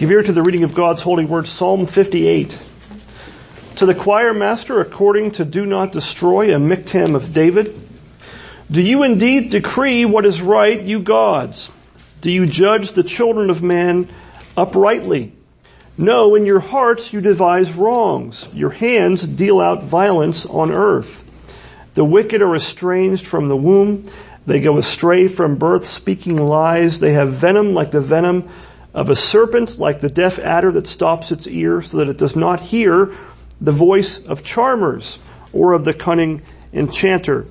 Give ear to the reading of God's holy word, Psalm 58. To the choir master, according to do not destroy, a miktam of David. Do you indeed decree what is right, you gods? Do you judge the children of man uprightly? No, in your hearts you devise wrongs. Your hands deal out violence on earth. The wicked are estranged from the womb. They go astray from birth, speaking lies. They have venom like the venom of a serpent, like the deaf adder that stops its ear so that it does not hear the voice of charmers or of the cunning enchanter.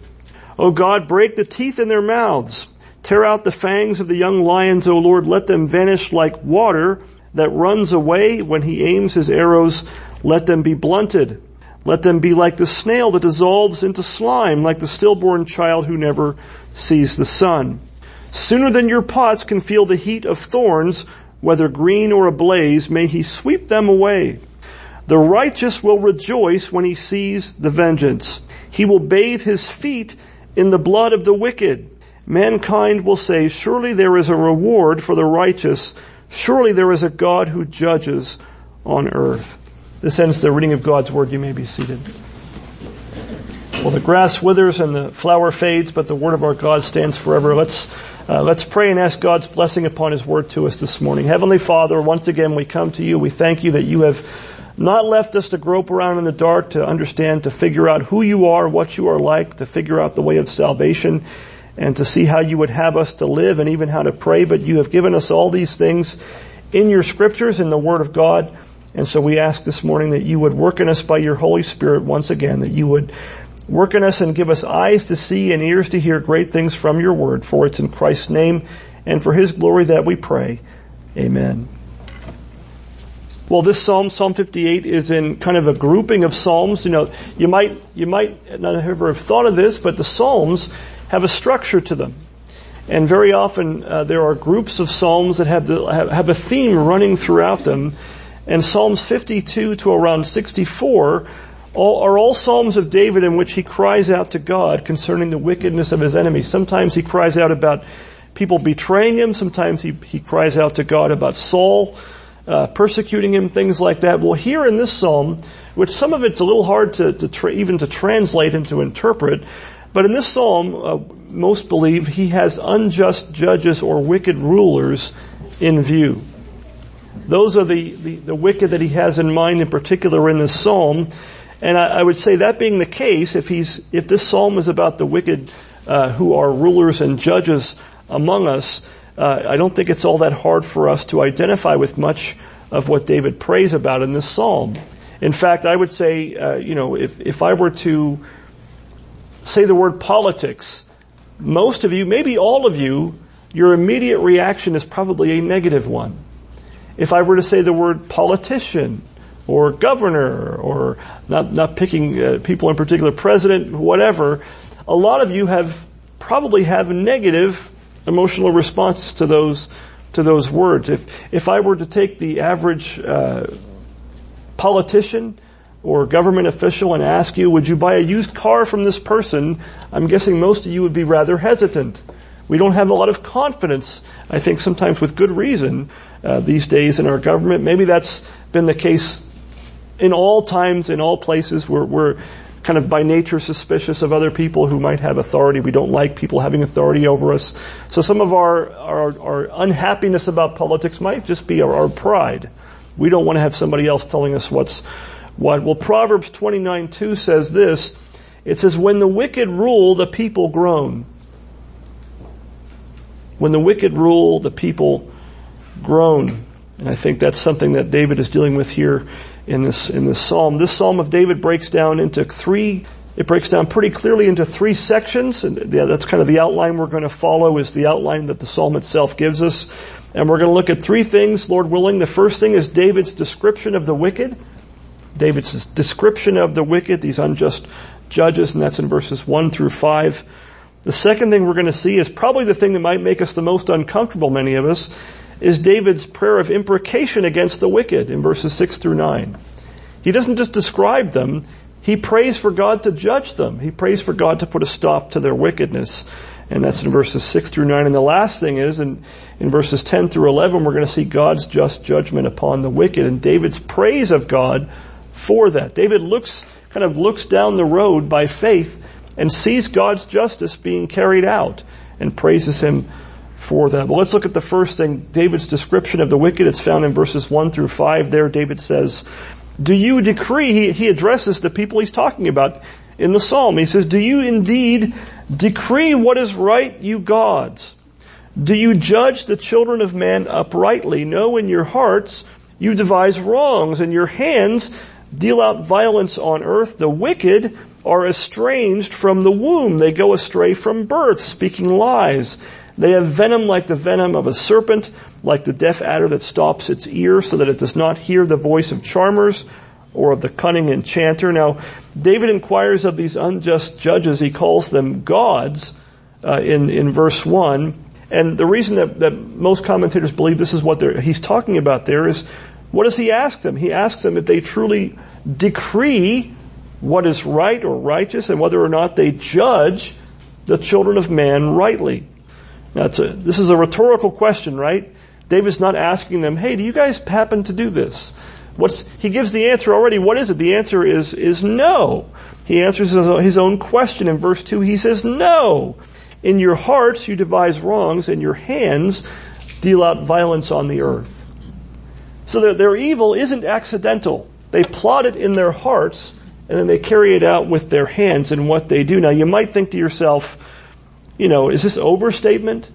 O God, break the teeth in their mouths. Tear out the fangs of the young lions, O Lord. Let them vanish like water that runs away when he aims his arrows. Let them be blunted. Let them be like the snail that dissolves into slime, like the stillborn child who never sees the sun. Sooner than your pots can feel the heat of thorns, whether green or ablaze, may he sweep them away. The righteous will rejoice when he sees the vengeance. He will bathe his feet in the blood of the wicked. Mankind will say, surely there is a reward for the righteous. Surely there is a God who judges on earth. This ends the reading of God's word. You may be seated. Well, the grass withers and the flower fades, but the word of our God stands forever. Let's uh, let's pray and ask God's blessing upon His word to us this morning. Heavenly Father, once again we come to you. We thank you that you have not left us to grope around in the dark to understand, to figure out who you are, what you are like, to figure out the way of salvation, and to see how you would have us to live and even how to pray. But you have given us all these things in your scriptures, in the Word of God. And so we ask this morning that you would work in us by your Holy Spirit once again, that you would Work in us and give us eyes to see and ears to hear great things from your word. For it's in Christ's name and for his glory that we pray. Amen. Well, this Psalm, Psalm 58, is in kind of a grouping of Psalms. You know, you might, you might not ever have thought of this, but the Psalms have a structure to them. And very often, uh, there are groups of Psalms that have, the, have, have a theme running throughout them. And Psalms 52 to around 64 all, are all Psalms of David in which he cries out to God concerning the wickedness of his enemies. Sometimes he cries out about people betraying him. Sometimes he, he cries out to God about Saul uh, persecuting him, things like that. Well, here in this psalm, which some of it's a little hard to, to tra- even to translate and to interpret, but in this psalm, uh, most believe he has unjust judges or wicked rulers in view. Those are the, the, the wicked that he has in mind in particular in this psalm. And I, I, would say that being the case, if he's, if this psalm is about the wicked, uh, who are rulers and judges among us, uh, I don't think it's all that hard for us to identify with much of what David prays about in this psalm. In fact, I would say, uh, you know, if, if I were to say the word politics, most of you, maybe all of you, your immediate reaction is probably a negative one. If I were to say the word politician, or governor or not, not picking uh, people in particular, president, whatever, a lot of you have probably have negative emotional responses to those to those words. If if I were to take the average uh, politician or government official and ask you, would you buy a used car from this person? I'm guessing most of you would be rather hesitant. We don't have a lot of confidence, I think sometimes with good reason, uh, these days in our government. Maybe that's been the case in all times, in all places, we're, we're kind of by nature suspicious of other people who might have authority. We don't like people having authority over us. So some of our, our, our unhappiness about politics might just be our, our, pride. We don't want to have somebody else telling us what's what. Well, Proverbs 29 2 says this. It says, when the wicked rule, the people groan. When the wicked rule, the people groan. And I think that's something that David is dealing with here in this, in this psalm. This psalm of David breaks down into three, it breaks down pretty clearly into three sections, and that's kind of the outline we're going to follow is the outline that the psalm itself gives us. And we're going to look at three things, Lord willing. The first thing is David's description of the wicked. David's description of the wicked, these unjust judges, and that's in verses 1 through 5. The second thing we're going to see is probably the thing that might make us the most uncomfortable, many of us, is David's prayer of imprecation against the wicked in verses 6 through 9. He doesn't just describe them, he prays for God to judge them. He prays for God to put a stop to their wickedness. And that's in verses 6 through 9. And the last thing is, in, in verses 10 through 11, we're going to see God's just judgment upon the wicked and David's praise of God for that. David looks, kind of looks down the road by faith and sees God's justice being carried out and praises him for that. But let's look at the first thing, David's description of the wicked. It's found in verses 1 through 5. There David says, do you decree, he, he addresses the people he's talking about in the psalm. He says, do you indeed decree what is right, you gods? Do you judge the children of man uprightly? No, in your hearts you devise wrongs and your hands deal out violence on earth. The wicked are estranged from the womb. They go astray from birth, speaking lies. They have venom like the venom of a serpent, like the deaf adder that stops its ear so that it does not hear the voice of charmers or of the cunning enchanter. Now, David inquires of these unjust judges. He calls them gods uh, in in verse one. And the reason that, that most commentators believe this is what he's talking about there is, what does he ask them? He asks them if they truly decree what is right or righteous and whether or not they judge the children of man rightly. Now, a, this is a rhetorical question, right? David's not asking them, hey, do you guys happen to do this? What's, he gives the answer already. What is it? The answer is, is no. He answers his own question in verse 2. He says, no. In your hearts you devise wrongs and your hands deal out violence on the earth. So their, their evil isn't accidental. They plot it in their hearts and then they carry it out with their hands in what they do. Now you might think to yourself, you know, is this overstatement?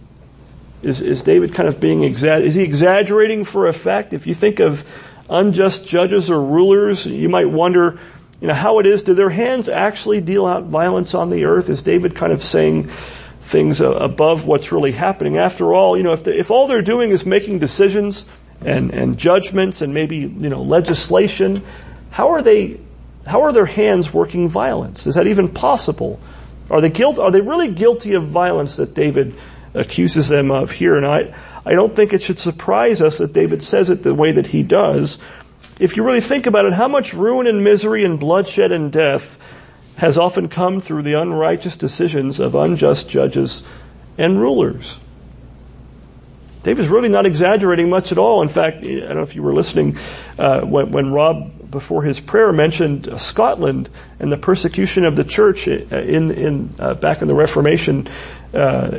Is, is David kind of being exa- is he exaggerating for effect? If you think of unjust judges or rulers, you might wonder, you know, how it is, do their hands actually deal out violence on the earth? Is David kind of saying things above what's really happening? After all, you know, if, the, if all they're doing is making decisions and, and judgments and maybe, you know, legislation, how are they, how are their hands working violence? Is that even possible? Are they guilt, are they really guilty of violence that David accuses them of here? And I, I don't think it should surprise us that David says it the way that he does. If you really think about it, how much ruin and misery and bloodshed and death has often come through the unrighteous decisions of unjust judges and rulers. David's really not exaggerating much at all. In fact, I don't know if you were listening uh, when, when, Rob, before his prayer, mentioned uh, Scotland and the persecution of the church in in uh, back in the Reformation, uh,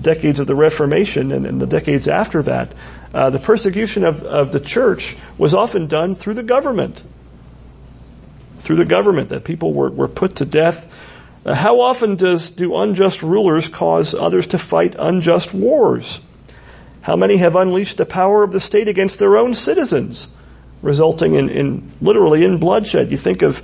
decades of the Reformation, and, and the decades after that. Uh, the persecution of, of the church was often done through the government, through the government that people were were put to death. Uh, how often does do unjust rulers cause others to fight unjust wars? How many have unleashed the power of the state against their own citizens, resulting in, in literally in bloodshed? You think of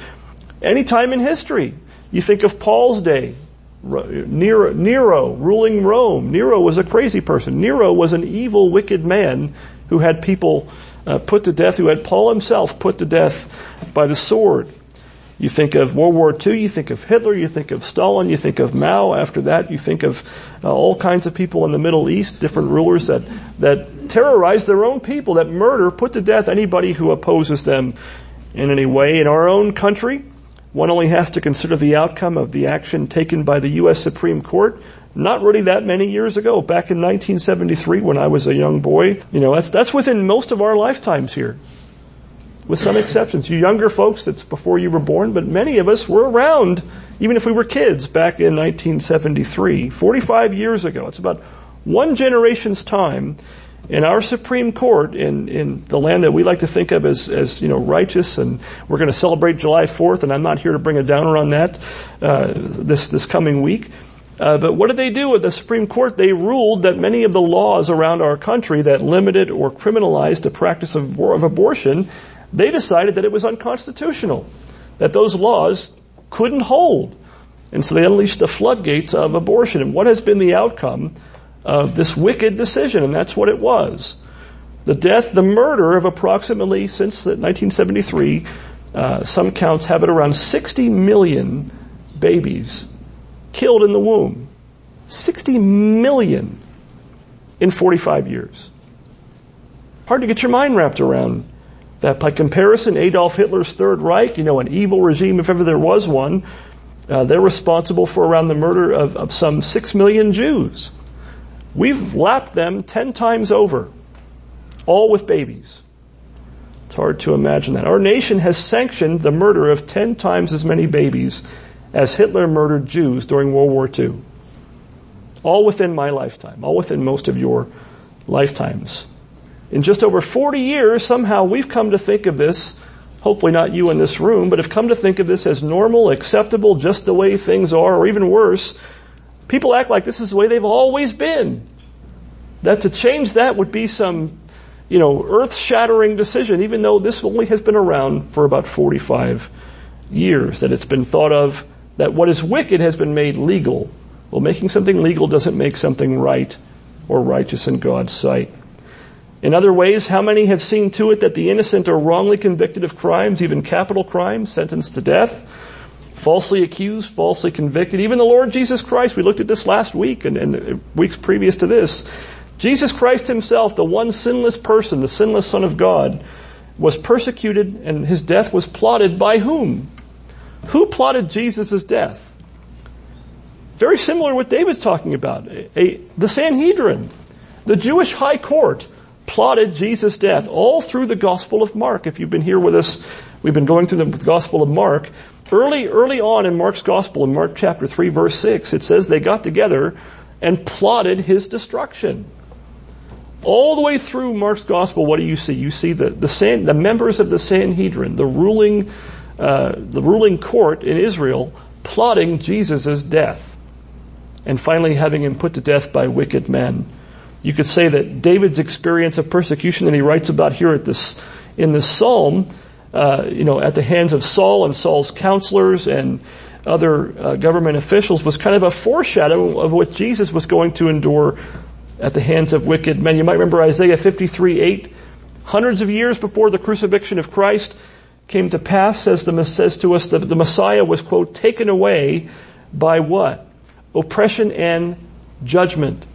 any time in history. You think of Paul's day, Nero, Nero, ruling Rome. Nero was a crazy person. Nero was an evil, wicked man who had people uh, put to death, who had Paul himself put to death by the sword. You think of World War II, you think of Hitler, you think of Stalin, you think of Mao. After that, you think of uh, all kinds of people in the Middle East, different rulers that, that terrorize their own people, that murder, put to death anybody who opposes them in any way. In our own country, one only has to consider the outcome of the action taken by the U.S. Supreme Court not really that many years ago, back in 1973 when I was a young boy. You know, that's, that's within most of our lifetimes here with some exceptions. You younger folks, that's before you were born, but many of us were around, even if we were kids back in 1973, 45 years ago. It's about one generation's time in our Supreme Court in, in the land that we like to think of as, as, you know, righteous and we're going to celebrate July 4th and I'm not here to bring a downer on that, uh, this, this coming week. Uh, but what did they do with the Supreme Court? They ruled that many of the laws around our country that limited or criminalized the practice of, of abortion they decided that it was unconstitutional, that those laws couldn't hold. And so they unleashed the floodgates of abortion. And what has been the outcome of this wicked decision? And that's what it was. The death, the murder of approximately, since 1973, uh, some counts have it around 60 million babies killed in the womb. 60 million in 45 years. Hard to get your mind wrapped around that by comparison, Adolf Hitler's Third Reich, you know, an evil regime if ever there was one, Uh, they're responsible for around the murder of, of some six million Jews. We've lapped them ten times over, all with babies. It's hard to imagine that. Our nation has sanctioned the murder of ten times as many babies as Hitler murdered Jews during World War II. All within my lifetime, all within most of your lifetimes. In just over 40 years, somehow we've come to think of this hopefully not you in this room, but have come to think of this as normal, acceptable, just the way things are, or even worse, people act like this is the way they've always been. That to change that would be some, you know, earth-shattering decision, even though this only has been around for about 45 years, that it's been thought of that what is wicked has been made legal. Well, making something legal doesn't make something right or righteous in God's sight. In other ways, how many have seen to it that the innocent are wrongly convicted of crimes, even capital crimes, sentenced to death, falsely accused, falsely convicted? Even the Lord Jesus Christ, we looked at this last week and, and weeks previous to this. Jesus Christ himself, the one sinless person, the sinless Son of God, was persecuted and his death was plotted by whom? Who plotted Jesus' death? Very similar what David's talking about. A, a, the Sanhedrin, the Jewish high court, plotted Jesus' death all through the Gospel of Mark. If you've been here with us, we've been going through the Gospel of Mark. Early, early on in Mark's Gospel, in Mark chapter 3 verse 6, it says they got together and plotted his destruction. All the way through Mark's Gospel, what do you see? You see the, the, San, the members of the Sanhedrin, the ruling, uh, the ruling court in Israel, plotting Jesus' death. And finally having him put to death by wicked men. You could say that David's experience of persecution that he writes about here at this, in this psalm, uh, you know, at the hands of Saul and Saul's counselors and other uh, government officials was kind of a foreshadow of what Jesus was going to endure at the hands of wicked men. You might remember Isaiah 53, 8. Hundreds of years before the crucifixion of Christ came to pass, says, the, says to us that the Messiah was, quote, taken away by what? Oppression and judgment.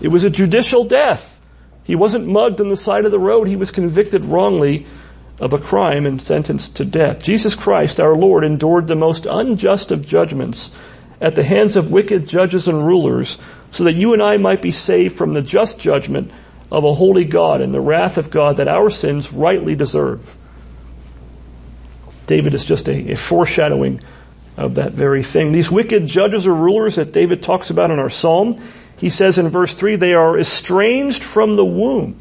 It was a judicial death. He wasn't mugged on the side of the road. He was convicted wrongly of a crime and sentenced to death. Jesus Christ, our Lord, endured the most unjust of judgments at the hands of wicked judges and rulers so that you and I might be saved from the just judgment of a holy God and the wrath of God that our sins rightly deserve. David is just a, a foreshadowing of that very thing. These wicked judges or rulers that David talks about in our psalm, he says in verse 3, they are estranged from the womb.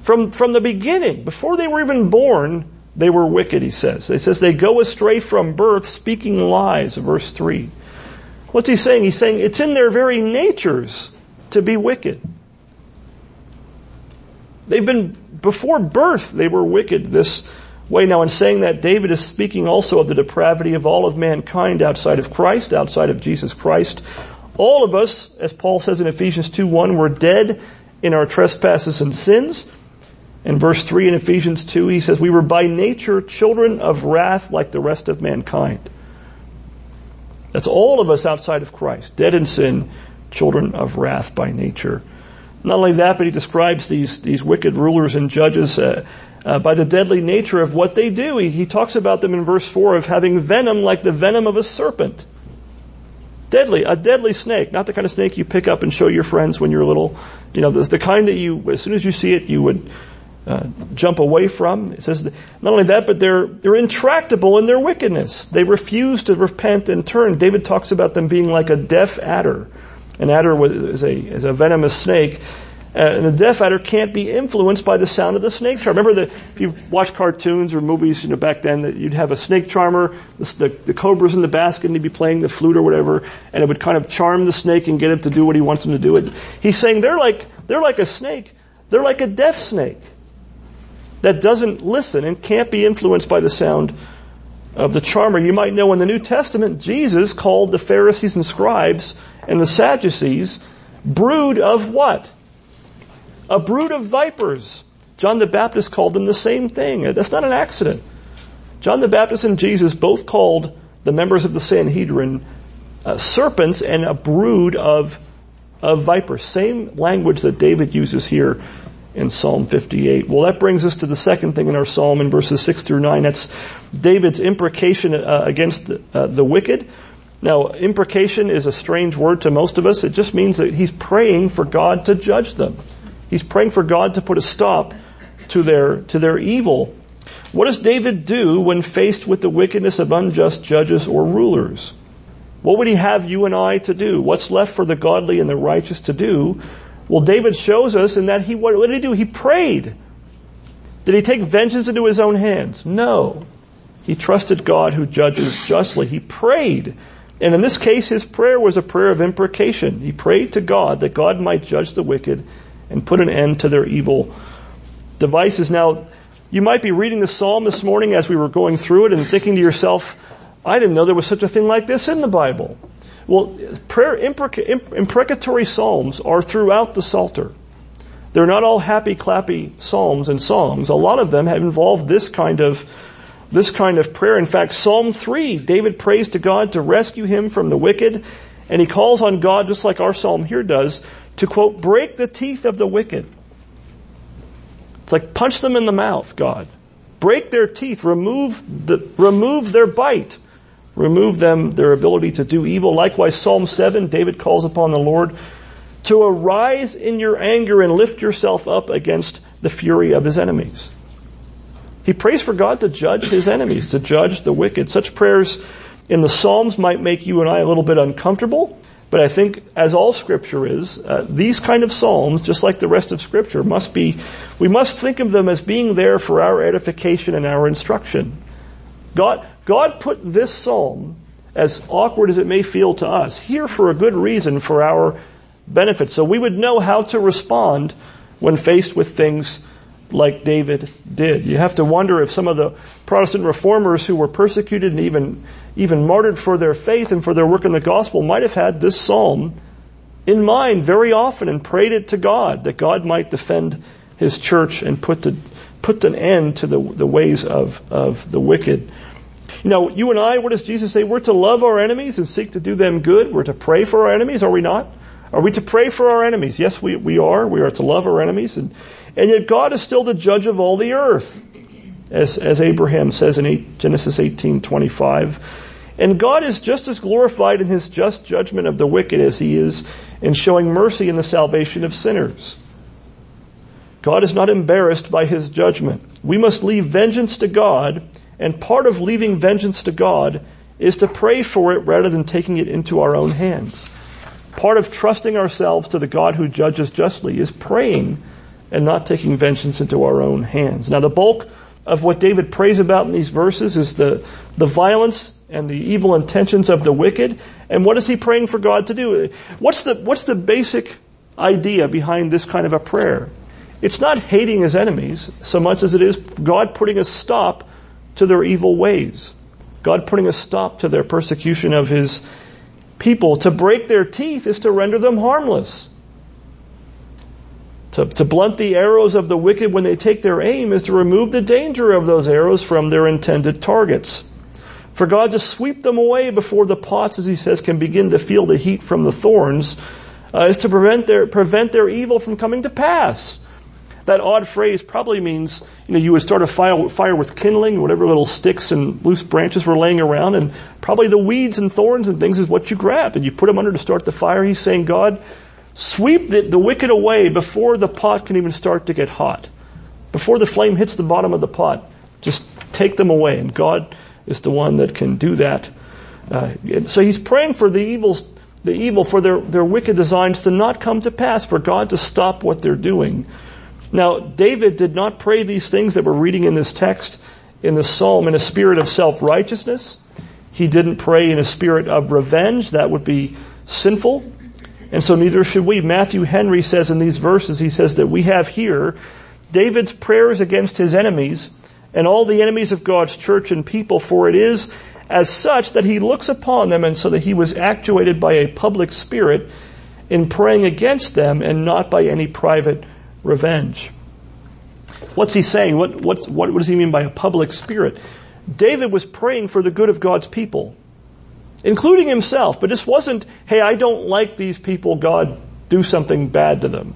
From, from the beginning, before they were even born, they were wicked, he says. He says they go astray from birth, speaking lies, verse 3. What's he saying? He's saying it's in their very natures to be wicked. They've been, before birth, they were wicked this way. Now in saying that, David is speaking also of the depravity of all of mankind outside of Christ, outside of Jesus Christ. All of us, as Paul says in Ephesians 2.1, were dead in our trespasses and sins. In verse 3 in Ephesians 2, he says, we were by nature children of wrath like the rest of mankind. That's all of us outside of Christ, dead in sin, children of wrath by nature. Not only that, but he describes these, these wicked rulers and judges uh, uh, by the deadly nature of what they do. He, he talks about them in verse 4 of having venom like the venom of a serpent. Deadly, a deadly snake, not the kind of snake you pick up and show your friends when you're little. You know, the, the kind that you, as soon as you see it, you would uh, jump away from. It says, not only that, but they're, they're intractable in their wickedness. They refuse to repent and turn. David talks about them being like a deaf adder. An adder is a, is a venomous snake. Uh, and the deaf adder can't be influenced by the sound of the snake charmer. Remember that if you watch cartoons or movies, you know, back then that you'd have a snake charmer, the, the, cobra's in the basket and he'd be playing the flute or whatever, and it would kind of charm the snake and get him to do what he wants him to do. It, he's saying they're like, they're like a snake. They're like a deaf snake that doesn't listen and can't be influenced by the sound of the charmer. You might know in the New Testament, Jesus called the Pharisees and scribes and the Sadducees brood of what? A brood of vipers. John the Baptist called them the same thing. That's not an accident. John the Baptist and Jesus both called the members of the Sanhedrin uh, serpents and a brood of, of vipers. Same language that David uses here in Psalm 58. Well, that brings us to the second thing in our psalm in verses 6 through 9. That's David's imprecation uh, against the, uh, the wicked. Now, imprecation is a strange word to most of us. It just means that he's praying for God to judge them. He's praying for God to put a stop to their, to their evil. What does David do when faced with the wickedness of unjust judges or rulers? What would he have you and I to do? What's left for the godly and the righteous to do well, David shows us in that he, what, did he do? He prayed. Did he take vengeance into his own hands? No. He trusted God who judges justly. He prayed. And in this case, his prayer was a prayer of imprecation. He prayed to God that God might judge the wicked and put an end to their evil devices. Now, you might be reading the psalm this morning as we were going through it and thinking to yourself, I didn't know there was such a thing like this in the Bible. Well, prayer imprecatory psalms are throughout the Psalter. They're not all happy clappy psalms and songs. A lot of them have involved this kind of this kind of prayer. In fact, Psalm 3, David prays to God to rescue him from the wicked, and he calls on God, just like our psalm here does, to quote, break the teeth of the wicked. It's like punch them in the mouth, God. Break their teeth, remove the, remove their bite. Remove them their ability to do evil. Likewise, Psalm 7, David calls upon the Lord to arise in your anger and lift yourself up against the fury of his enemies. He prays for God to judge his enemies, to judge the wicked. Such prayers in the Psalms might make you and I a little bit uncomfortable, but I think as all scripture is, uh, these kind of Psalms, just like the rest of scripture, must be, we must think of them as being there for our edification and our instruction. God, God put this psalm, as awkward as it may feel to us, here for a good reason for our benefit. So we would know how to respond when faced with things like David did. You have to wonder if some of the Protestant reformers who were persecuted and even, even martyred for their faith and for their work in the gospel might have had this psalm in mind very often and prayed it to God that God might defend his church and put the, put an end to the, the ways of, of the wicked. You know, you and I, what does Jesus say? We're to love our enemies and seek to do them good. We're to pray for our enemies, are we not? Are we to pray for our enemies? Yes, we, we are. We are to love our enemies. And, and yet God is still the judge of all the earth. As, as Abraham says in eight, Genesis 18, 25. And God is just as glorified in his just judgment of the wicked as he is in showing mercy in the salvation of sinners. God is not embarrassed by his judgment. We must leave vengeance to God and part of leaving vengeance to God is to pray for it rather than taking it into our own hands. Part of trusting ourselves to the God who judges justly is praying and not taking vengeance into our own hands. Now the bulk of what David prays about in these verses is the, the violence and the evil intentions of the wicked. And what is he praying for God to do? What's the, what's the basic idea behind this kind of a prayer? It's not hating his enemies so much as it is God putting a stop to their evil ways. God putting a stop to their persecution of His people. To break their teeth is to render them harmless. To, to blunt the arrows of the wicked when they take their aim is to remove the danger of those arrows from their intended targets. For God to sweep them away before the pots, as he says, can begin to feel the heat from the thorns, uh, is to prevent their, prevent their evil from coming to pass. That odd phrase probably means, you know, you would start a fire, fire with kindling, whatever little sticks and loose branches were laying around, and probably the weeds and thorns and things is what you grab, and you put them under to start the fire. He's saying, God, sweep the, the wicked away before the pot can even start to get hot. Before the flame hits the bottom of the pot, just take them away, and God is the one that can do that. Uh, so he's praying for the evils, the evil, for their, their wicked designs to not come to pass, for God to stop what they're doing. Now, David did not pray these things that we're reading in this text in the psalm in a spirit of self-righteousness. He didn't pray in a spirit of revenge. That would be sinful. And so neither should we. Matthew Henry says in these verses, he says that we have here David's prayers against his enemies and all the enemies of God's church and people, for it is as such that he looks upon them and so that he was actuated by a public spirit in praying against them and not by any private revenge. What's he saying? What, what, what does he mean by a public spirit? David was praying for the good of God's people, including himself, but this wasn't, hey, I don't like these people, God, do something bad to them.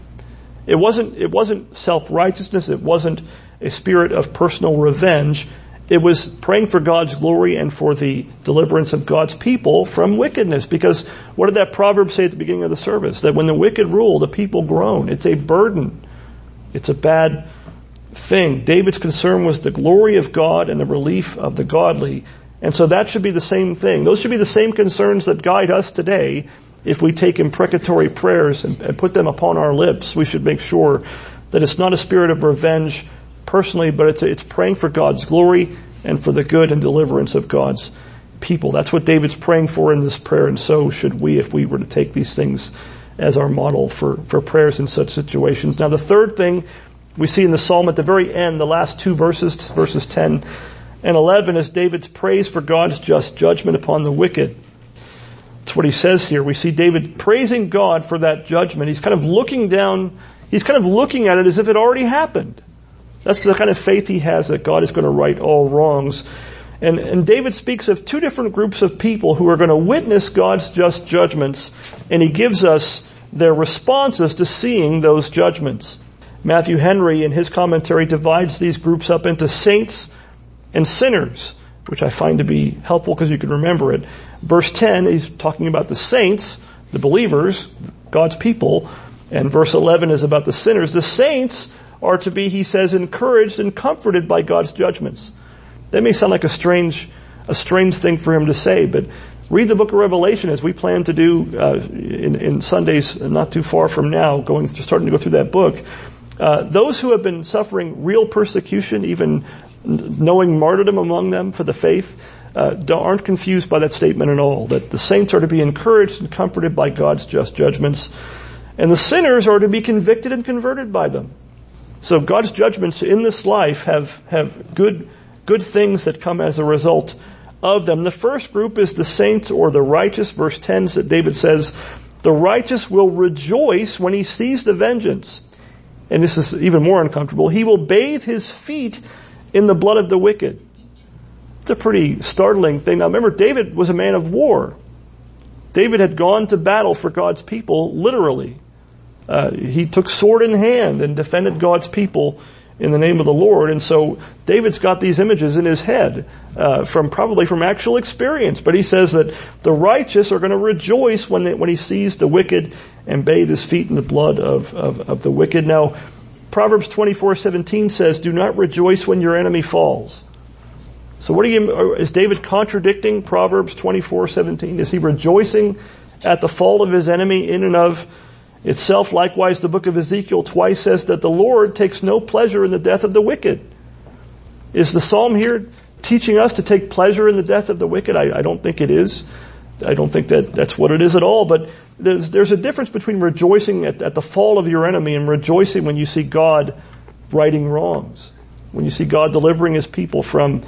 It wasn't, it wasn't self-righteousness. It wasn't a spirit of personal revenge. It was praying for God's glory and for the deliverance of God's people from wickedness. Because what did that proverb say at the beginning of the service? That when the wicked rule, the people groan. It's a burden. It's a bad thing. David's concern was the glory of God and the relief of the godly. And so that should be the same thing. Those should be the same concerns that guide us today if we take imprecatory prayers and, and put them upon our lips. We should make sure that it's not a spirit of revenge personally, but it's, it's praying for God's glory and for the good and deliverance of God's people. That's what David's praying for in this prayer, and so should we if we were to take these things as our model for, for prayers in such situations. Now the third thing we see in the psalm at the very end, the last two verses, verses 10 and 11, is David's praise for God's just judgment upon the wicked. That's what he says here. We see David praising God for that judgment. He's kind of looking down, he's kind of looking at it as if it already happened. That's the kind of faith he has that God is going to right all wrongs. And, and David speaks of two different groups of people who are going to witness God's just judgments, and he gives us their responses to seeing those judgments. Matthew Henry in his commentary divides these groups up into saints and sinners, which I find to be helpful because you can remember it. Verse 10, he's talking about the saints, the believers, God's people, and verse 11 is about the sinners. The saints are to be, he says, encouraged and comforted by God's judgments. That may sound like a strange, a strange thing for him to say, but read the book of Revelation as we plan to do uh, in, in, Sundays not too far from now, going starting to go through that book. Uh, those who have been suffering real persecution, even knowing martyrdom among them for the faith, uh, aren't confused by that statement at all. That the saints are to be encouraged and comforted by God's just judgments, and the sinners are to be convicted and converted by them. So God's judgments in this life have, have good, good things that come as a result of them. The first group is the saints or the righteous. Verse 10 that David says, the righteous will rejoice when he sees the vengeance. And this is even more uncomfortable. He will bathe his feet in the blood of the wicked. It's a pretty startling thing. Now remember, David was a man of war. David had gone to battle for God's people, literally. Uh, he took sword in hand and defended God's people in the name of the Lord. And so David's got these images in his head uh, from probably from actual experience. But he says that the righteous are going to rejoice when they, when he sees the wicked and bathe his feet in the blood of, of, of the wicked. Now, Proverbs twenty four seventeen says, "Do not rejoice when your enemy falls." So, what are you? Is David contradicting Proverbs twenty four seventeen? Is he rejoicing at the fall of his enemy in and of itself. Likewise, the book of Ezekiel twice says that the Lord takes no pleasure in the death of the wicked. Is the psalm here teaching us to take pleasure in the death of the wicked? I, I don't think it is. I don't think that that's what it is at all, but there's, there's a difference between rejoicing at, at the fall of your enemy and rejoicing when you see God righting wrongs. When you see God delivering his people from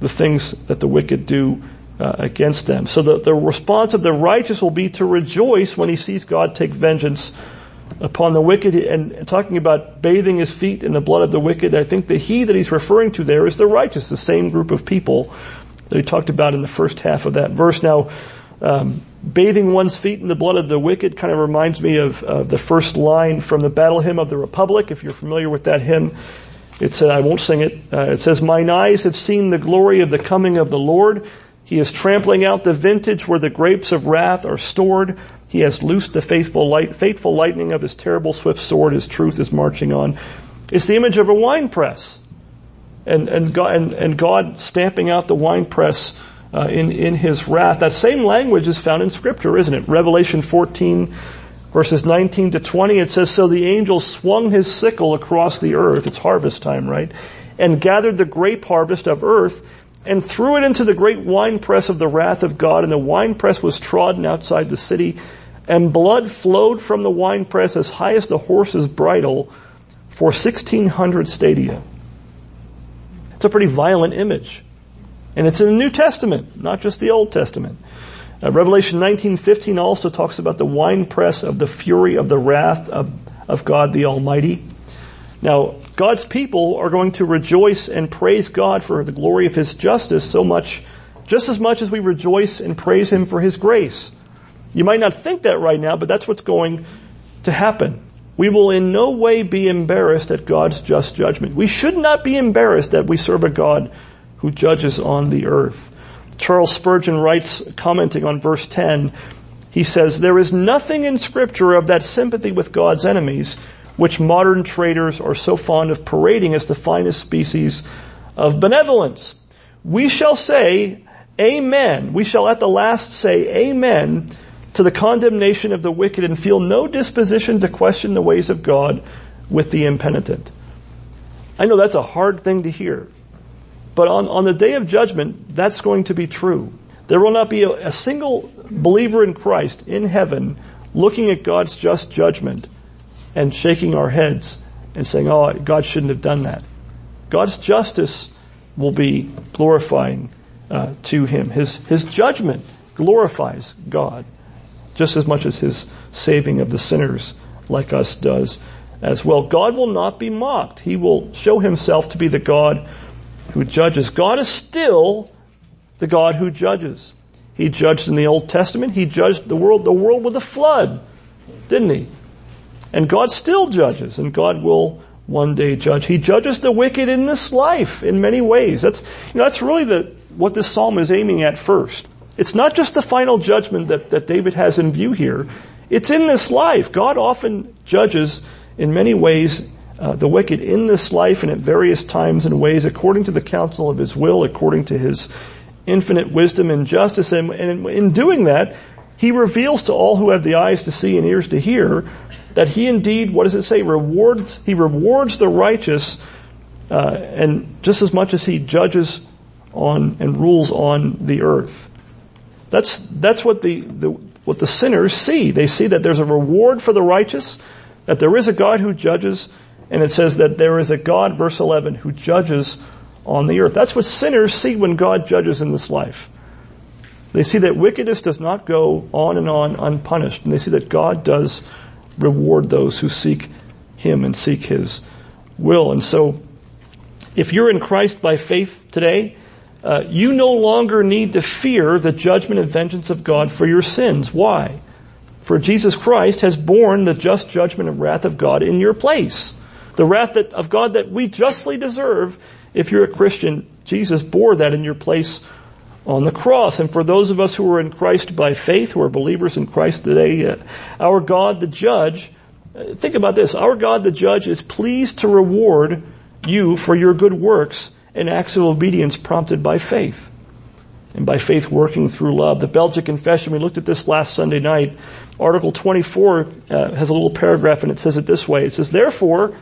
the things that the wicked do uh, against them. So the, the response of the righteous will be to rejoice when he sees God take vengeance upon the wicked and talking about bathing his feet in the blood of the wicked. I think the he that he's referring to there is the righteous, the same group of people that he talked about in the first half of that verse. Now, um, bathing one's feet in the blood of the wicked kind of reminds me of, the first line from the battle hymn of the Republic. If you're familiar with that hymn, it said, I won't sing it. Uh, it says, mine eyes have seen the glory of the coming of the Lord. He is trampling out the vintage where the grapes of wrath are stored. He has loosed the faithful light, fateful lightning of his terrible swift sword. His truth is marching on. It's the image of a wine press. And, and God, and, and God stamping out the wine press uh, in, in his wrath. That same language is found in scripture, isn't it? Revelation 14 verses 19 to 20, it says, So the angel swung his sickle across the earth, it's harvest time, right? And gathered the grape harvest of earth and threw it into the great winepress of the wrath of God, and the winepress was trodden outside the city, and blood flowed from the winepress as high as the horse's bridle for 1600 stadia. It's a pretty violent image. And it's in the New Testament, not just the Old Testament. Uh, Revelation 19:15 also talks about the winepress of the fury of the wrath of, of God the Almighty. Now, God's people are going to rejoice and praise God for the glory of His justice so much, just as much as we rejoice and praise Him for His grace. You might not think that right now, but that's what's going to happen. we will in no way be embarrassed at God's just judgment. We should not be embarrassed that we serve a God who judges on the earth. Charles Spurgeon writes, commenting on verse 10, he says, There is nothing in scripture of that sympathy with God's enemies which modern traders are so fond of parading as the finest species of benevolence. We shall say, Amen. We shall at the last say, Amen to the condemnation of the wicked and feel no disposition to question the ways of God with the impenitent. I know that's a hard thing to hear, but on, on the day of judgment, that's going to be true. There will not be a, a single believer in Christ in heaven looking at God's just judgment and shaking our heads and saying, oh, God shouldn't have done that. God's justice will be glorifying uh, to him. His, his judgment glorifies God just as much as his saving of the sinners like us does as well. God will not be mocked. He will show himself to be the God who judges. God is still the God who judges. He judged in the Old Testament. He judged the world, the world with a flood, didn't he? And God still judges, and God will one day judge. He judges the wicked in this life in many ways. That's, you know, that's really the, what this psalm is aiming at first. It's not just the final judgment that, that David has in view here. It's in this life. God often judges in many ways uh, the wicked in this life and at various times and ways according to the counsel of his will, according to his infinite wisdom and justice. And, and in doing that, he reveals to all who have the eyes to see and ears to hear that he indeed, what does it say, rewards, he rewards the righteous uh, and just as much as he judges on and rules on the earth. That's, that's what the, the, what the sinners see. They see that there's a reward for the righteous, that there is a God who judges, and it says that there is a God, verse 11, who judges on the earth. That's what sinners see when God judges in this life. They see that wickedness does not go on and on unpunished, and they see that God does reward those who seek Him and seek His will. And so, if you're in Christ by faith today, uh, you no longer need to fear the judgment and vengeance of God for your sins. Why? For Jesus Christ has borne the just judgment and wrath of God in your place. The wrath that, of God that we justly deserve if you're a Christian. Jesus bore that in your place on the cross. And for those of us who are in Christ by faith, who are believers in Christ today, uh, our God the judge, uh, think about this, our God the judge is pleased to reward you for your good works and acts of obedience prompted by faith. And by faith working through love. The Belgic Confession, we looked at this last Sunday night. Article 24 uh, has a little paragraph and it says it this way. It says, therefore,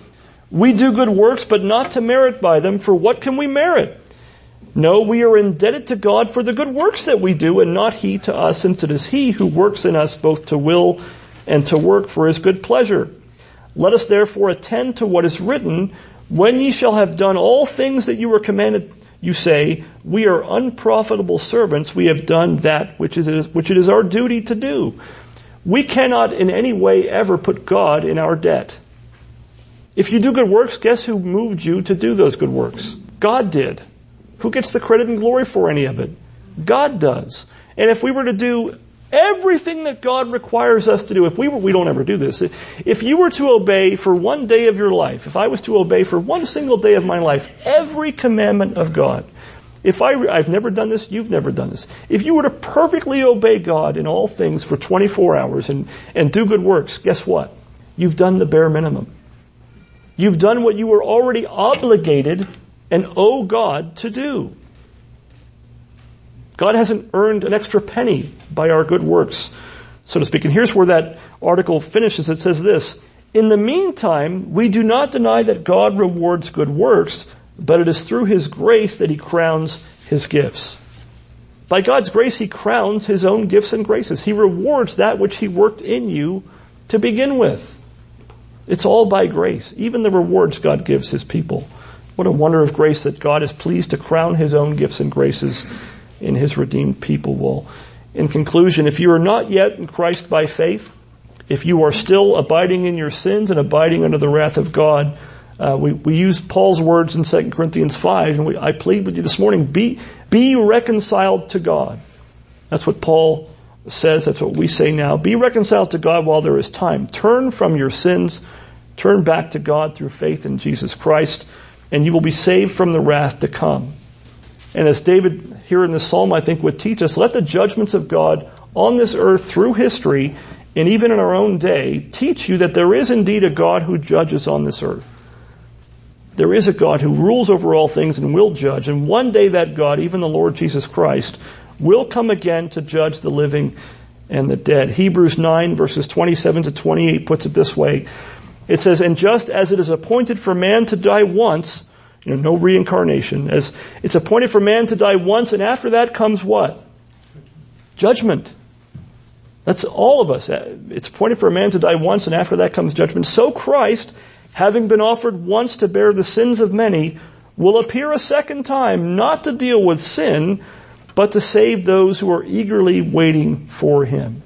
we do good works, but not to merit by them, for what can we merit? No, we are indebted to God for the good works that we do, and not He to us, since it is He who works in us both to will and to work for His good pleasure. Let us therefore attend to what is written, when ye shall have done all things that you were commanded, you say, we are unprofitable servants, we have done that which is, which it is our duty to do. We cannot in any way ever put God in our debt. If you do good works, guess who moved you to do those good works? God did. Who gets the credit and glory for any of it? God does. And if we were to do Everything that God requires us to do, if we were, we don't ever do this, if you were to obey for one day of your life, if I was to obey for one single day of my life, every commandment of God, if I, I've never done this, you've never done this. If you were to perfectly obey God in all things for 24 hours and, and do good works, guess what? You've done the bare minimum. You've done what you were already obligated and owe God to do. God hasn't earned an extra penny by our good works, so to speak. And here's where that article finishes. It says this, in the meantime, we do not deny that God rewards good works, but it is through His grace that He crowns His gifts. By God's grace, He crowns His own gifts and graces. He rewards that which He worked in you to begin with. It's all by grace. Even the rewards God gives His people. What a wonder of grace that God is pleased to crown His own gifts and graces in his redeemed people will. In conclusion, if you are not yet in Christ by faith, if you are still abiding in your sins and abiding under the wrath of God, uh, we, we use Paul's words in 2 Corinthians 5, and we, I plead with you this morning, be, be reconciled to God. That's what Paul says, that's what we say now. Be reconciled to God while there is time. Turn from your sins, Turn back to God through faith in Jesus Christ, and you will be saved from the wrath to come. And as David here in the psalm I think would teach us, let the judgments of God on this earth through history and even in our own day teach you that there is indeed a God who judges on this earth. There is a God who rules over all things and will judge, and one day that God, even the Lord Jesus Christ, will come again to judge the living and the dead. Hebrews 9 verses 27 to 28 puts it this way. It says, and just as it is appointed for man to die once, you know, no reincarnation, as it's appointed for man to die once and after that comes what? Judgment. That's all of us. It's appointed for a man to die once and after that comes judgment. So Christ, having been offered once to bear the sins of many, will appear a second time, not to deal with sin, but to save those who are eagerly waiting for him.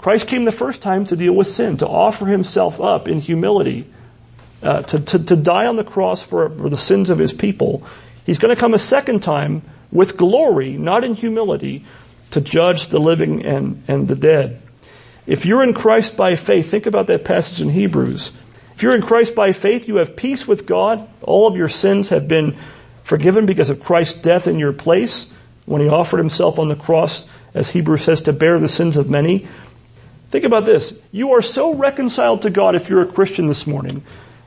Christ came the first time to deal with sin, to offer himself up in humility, uh, to, to, to, die on the cross for, for the sins of his people. He's going to come a second time with glory, not in humility, to judge the living and, and the dead. If you're in Christ by faith, think about that passage in Hebrews. If you're in Christ by faith, you have peace with God. All of your sins have been forgiven because of Christ's death in your place when he offered himself on the cross, as Hebrews says, to bear the sins of many. Think about this. You are so reconciled to God if you're a Christian this morning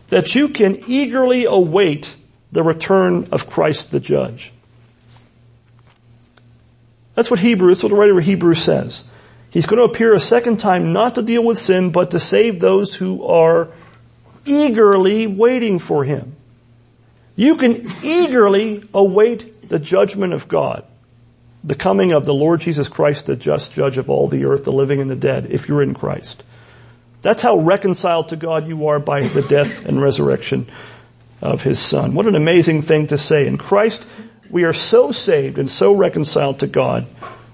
that you can eagerly await the return of Christ the judge. That's what Hebrews, that's what the writer of Hebrews says. He's going to appear a second time not to deal with sin, but to save those who are eagerly waiting for him. You can eagerly await the judgment of God. The coming of the Lord Jesus Christ, the just judge of all the earth, the living and the dead, if you're in Christ. That's how reconciled to God you are by the death and resurrection of His Son. What an amazing thing to say. In Christ, we are so saved and so reconciled to God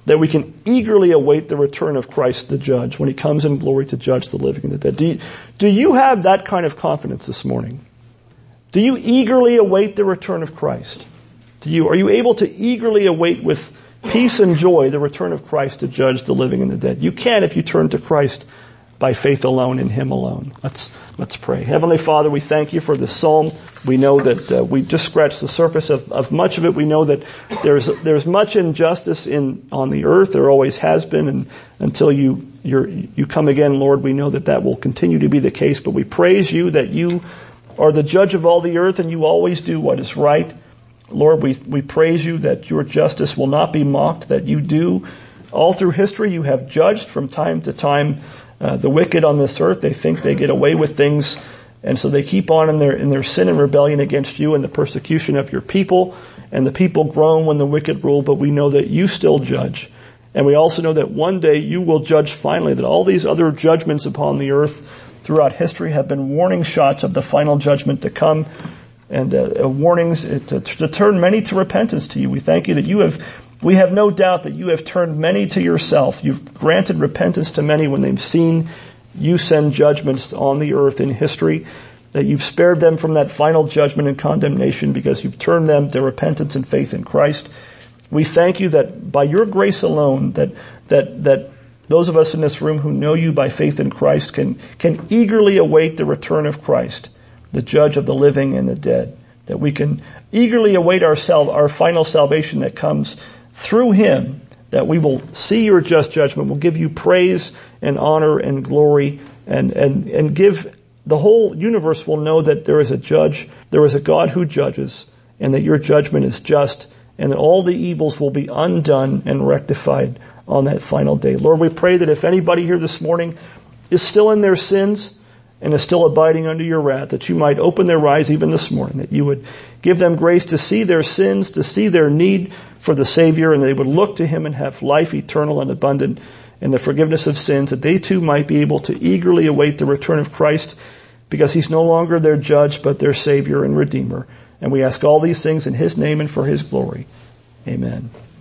that we can eagerly await the return of Christ the judge when he comes in glory to judge the living and the dead. Do you, do you have that kind of confidence this morning? Do you eagerly await the return of Christ? Do you, are you able to eagerly await with peace and joy the return of Christ to judge the living and the dead? You can if you turn to Christ by faith alone in Him alone. Let's, let's pray. Heavenly Father, we thank you for this psalm. We know that uh, we just scratched the surface of, of much of it. We know that there's, there's much injustice in, on the earth. There always has been and until you, you come again, Lord, we know that that will continue to be the case, but we praise you that you are the judge of all the earth and you always do what is right. Lord, we, we praise you that your justice will not be mocked, that you do all through history you have judged from time to time uh, the wicked on this earth. They think they get away with things, and so they keep on in their in their sin and rebellion against you and the persecution of your people. And the people groan when the wicked rule, but we know that you still judge. And we also know that one day you will judge finally, that all these other judgments upon the earth throughout history have been warning shots of the final judgment to come and uh, uh warnings to, to turn many to repentance to you. We thank you that you have we have no doubt that you have turned many to yourself. You've granted repentance to many when they've seen you send judgments on the earth in history, that you've spared them from that final judgment and condemnation because you've turned them to repentance and faith in Christ. We thank you that by your grace alone, that, that, that those of us in this room who know you by faith in Christ can, can eagerly await the return of Christ, the judge of the living and the dead. That we can eagerly await our, our final salvation that comes through him that we will see your just judgment, will give you praise and honor and glory and, and, and give the whole universe will know that there is a judge, there is a God who judges, and that your judgment is just, and that all the evils will be undone and rectified on that final day. Lord, we pray that if anybody here this morning is still in their sins, and is still abiding under your wrath, that you might open their eyes even this morning, that you would give them grace to see their sins, to see their need for the Savior, and they would look to Him and have life eternal and abundant and the forgiveness of sins, that they too might be able to eagerly await the return of Christ, because He's no longer their judge, but their Savior and Redeemer. And we ask all these things in His name and for His glory. Amen.